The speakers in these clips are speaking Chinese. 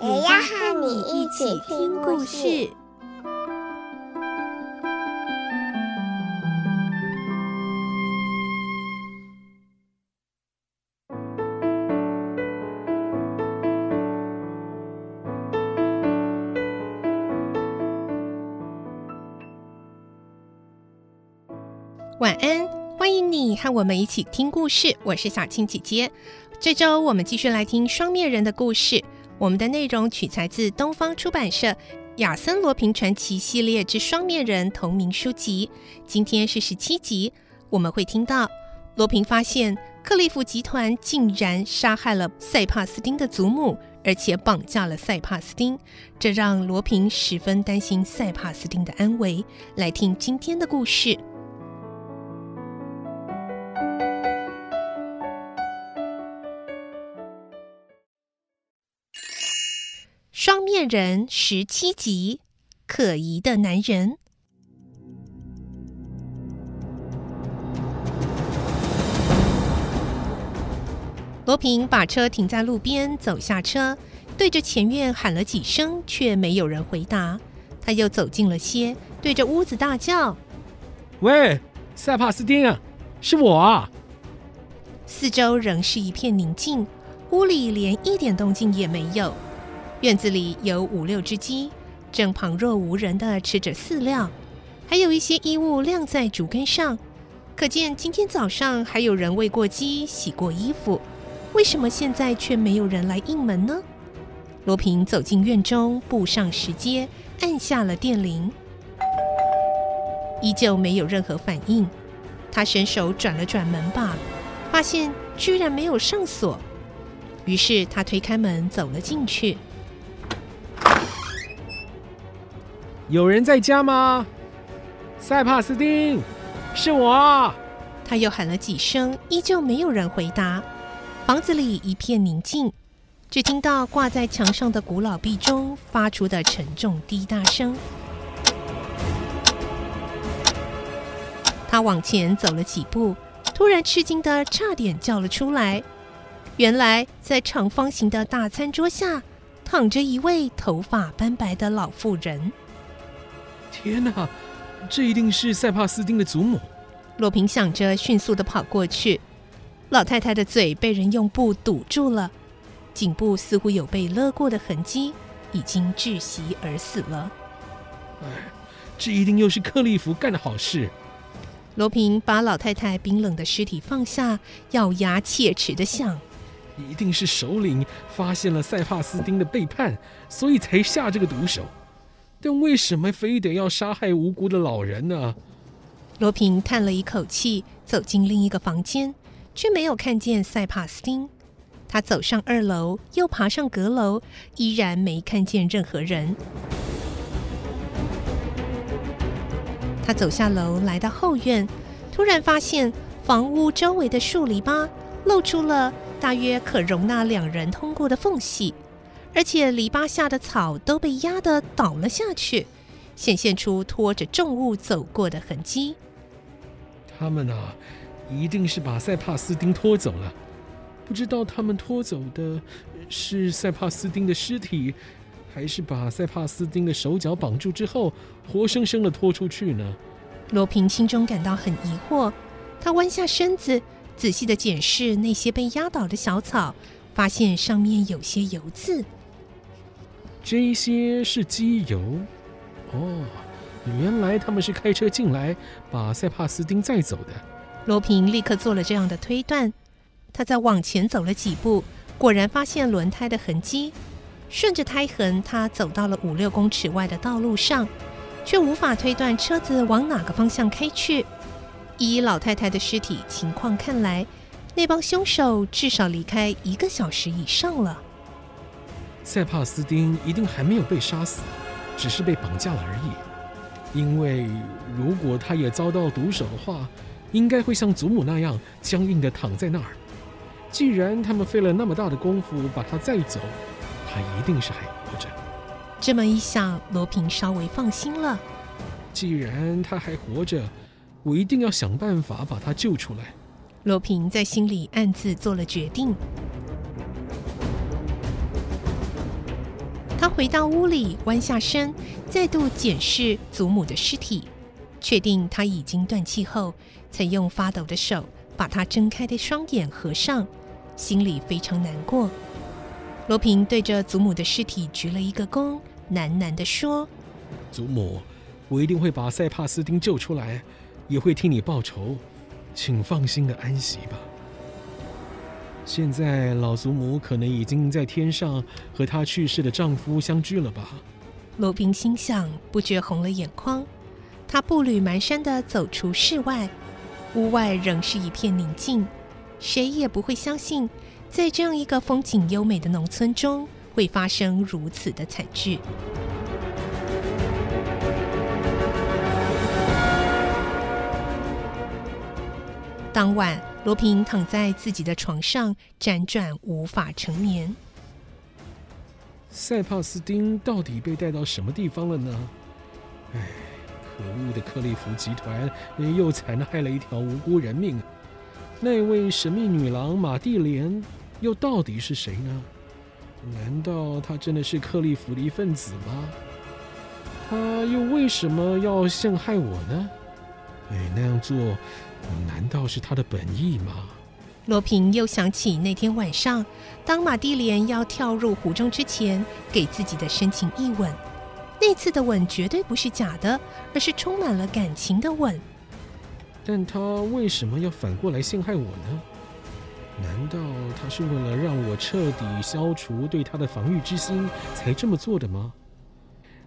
也要和你一起听故事。晚安，欢迎你和我们一起听故事。我是小青姐姐。这周我们继续来听双面人的故事。我们的内容取材自东方出版社《亚森罗平传奇系列之双面人》同名书籍。今天是十七集，我们会听到罗平发现克利夫集团竟然杀害了塞帕斯丁的祖母，而且绑架了塞帕斯丁，这让罗平十分担心塞帕斯丁的安危。来听今天的故事。双面人十七集，可疑的男人。罗平把车停在路边，走下车，对着前院喊了几声，却没有人回答。他又走近了些，对着屋子大叫：“喂，塞帕斯丁啊，是我啊！”四周仍是一片宁静，屋里连一点动静也没有。院子里有五六只鸡，正旁若无人地吃着饲料，还有一些衣物晾在竹竿上，可见今天早上还有人喂过鸡、洗过衣服。为什么现在却没有人来应门呢？罗平走进院中，步上石阶，按下了电铃，依旧没有任何反应。他伸手转了转门把，发现居然没有上锁，于是他推开门走了进去。有人在家吗？塞帕斯丁，是我。他又喊了几声，依旧没有人回答。房子里一片宁静，只听到挂在墙上的古老壁钟发出的沉重滴答声。他往前走了几步，突然吃惊的差点叫了出来。原来，在长方形的大餐桌下，躺着一位头发斑白的老妇人。天哪，这一定是塞帕斯丁的祖母。罗平想着，迅速的跑过去。老太太的嘴被人用布堵住了，颈部似乎有被勒过的痕迹，已经窒息而死了。哎，这一定又是克利夫干的好事。罗平把老太太冰冷的尸体放下，咬牙切齿的想：一定是首领发现了塞帕斯丁的背叛，所以才下这个毒手。但为什么非得要杀害无辜的老人呢？罗平叹了一口气，走进另一个房间，却没有看见塞帕斯汀。他走上二楼，又爬上阁楼，依然没看见任何人。他走下楼，来到后院，突然发现房屋周围的树篱笆露出了大约可容纳两人通过的缝隙。而且篱笆下的草都被压得倒了下去，显现出拖着重物走过的痕迹。他们啊，一定是把塞帕斯丁拖走了。不知道他们拖走的是塞帕斯丁的尸体，还是把塞帕斯丁的手脚绑住之后，活生生的拖出去呢？罗平心中感到很疑惑，他弯下身子，仔细的检视那些被压倒的小草，发现上面有些油渍。这些是机油，哦，原来他们是开车进来，把塞帕斯丁载走的。罗平立刻做了这样的推断。他再往前走了几步，果然发现轮胎的痕迹。顺着胎痕，他走到了五六公尺外的道路上，却无法推断车子往哪个方向开去。依老太太的尸体情况看来，那帮凶手至少离开一个小时以上了。塞帕斯丁一定还没有被杀死，只是被绑架了而已。因为如果他也遭到毒手的话，应该会像祖母那样僵硬地躺在那儿。既然他们费了那么大的功夫把他载走，他一定是还活着。这么一想，罗平稍微放心了。既然他还活着，我一定要想办法把他救出来。罗平在心里暗自做了决定。他回到屋里，弯下身，再度检视祖母的尸体，确定他已经断气后，才用发抖的手把他睁开的双眼合上，心里非常难过。罗平对着祖母的尸体鞠了一个躬，喃喃地说：“祖母，我一定会把塞帕斯丁救出来，也会替你报仇，请放心的安息吧。”现在老祖母可能已经在天上和她去世的丈夫相聚了吧？罗宾心想，不觉红了眼眶。他步履蹒跚地走出室外，屋外仍是一片宁静。谁也不会相信，在这样一个风景优美的农村中，会发生如此的惨剧。当晚。罗平躺在自己的床上，辗转无法成眠。塞帕斯丁到底被带到什么地方了呢？唉，可恶的克利夫集团又残害了一条无辜人命。那位神秘女郎玛蒂莲又到底是谁呢？难道她真的是克利夫的一份子吗？她又为什么要陷害我呢？哎，那样做。难道是他的本意吗？罗平又想起那天晚上，当马蒂莲要跳入湖中之前，给自己的深情一吻。那次的吻绝对不是假的，而是充满了感情的吻。但他为什么要反过来陷害我呢？难道他是为了让我彻底消除对他的防御之心才这么做的吗？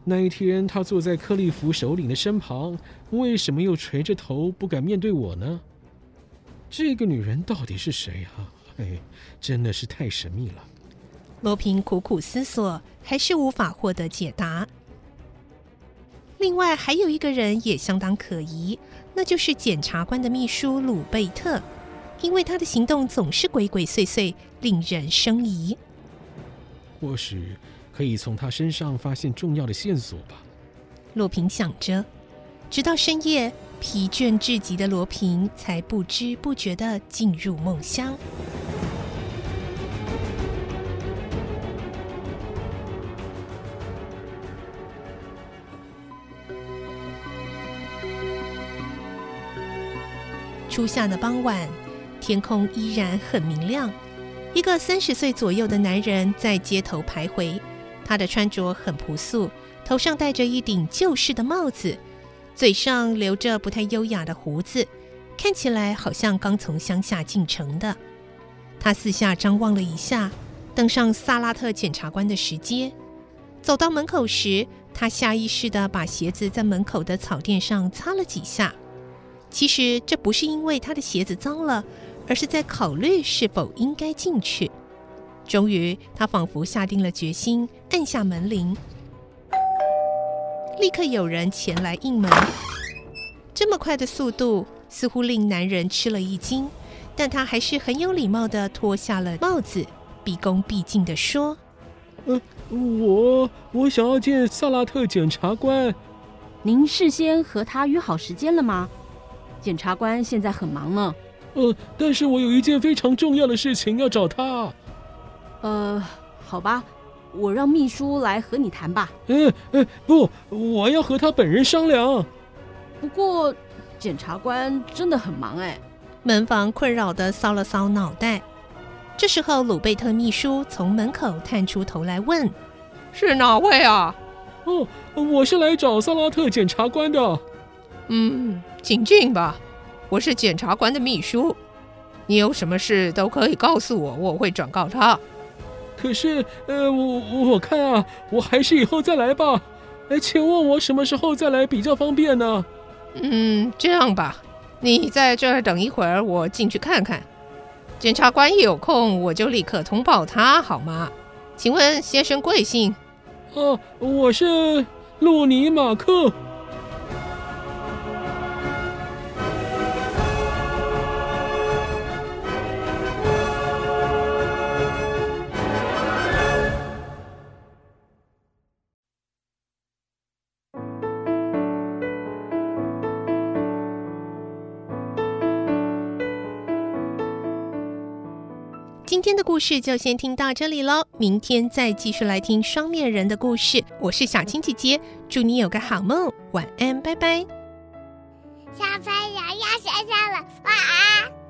那一天，他坐在克利夫首领的身旁，为什么又垂着头不敢面对我呢？这个女人到底是谁啊？哎，真的是太神秘了。罗平苦苦思索，还是无法获得解答。另外，还有一个人也相当可疑，那就是检察官的秘书鲁贝特，因为他的行动总是鬼鬼祟祟，令人生疑。或许。可以从他身上发现重要的线索吧。罗平想着，直到深夜，疲倦至极的罗平才不知不觉的进入梦乡。初夏的傍晚，天空依然很明亮。一个三十岁左右的男人在街头徘徊。他的穿着很朴素，头上戴着一顶旧式的帽子，嘴上留着不太优雅的胡子，看起来好像刚从乡下进城的。他四下张望了一下，登上萨拉特检察官的石阶，走到门口时，他下意识地把鞋子在门口的草垫上擦了几下。其实这不是因为他的鞋子脏了，而是在考虑是否应该进去。终于，他仿佛下定了决心，按下门铃。立刻有人前来应门。这么快的速度，似乎令男人吃了一惊，但他还是很有礼貌地脱下了帽子，毕恭毕敬地说：“呃，我我想要见萨拉特检察官。您事先和他约好时间了吗？检察官现在很忙呢。呃，但是我有一件非常重要的事情要找他。”呃，好吧，我让秘书来和你谈吧。嗯嗯，不，我要和他本人商量。不过，检察官真的很忙哎。门房困扰的搔了搔脑袋。这时候，鲁贝特秘书从门口探出头来问：“是哪位啊？”“哦，我是来找萨拉特检察官的。”“嗯，请进吧，我是检察官的秘书。你有什么事都可以告诉我，我会转告他。”可是，呃，我我看啊，我还是以后再来吧。哎，请问我什么时候再来比较方便呢？嗯，这样吧，你在这儿等一会儿，我进去看看。检察官一有空，我就立刻通报他，好吗？请问先生贵姓？哦，我是路尼马克。今天的故事就先听到这里喽，明天再继续来听双面人的故事。我是小青姐姐，祝你有个好梦，晚安，拜拜。小朋友要睡觉了，晚安。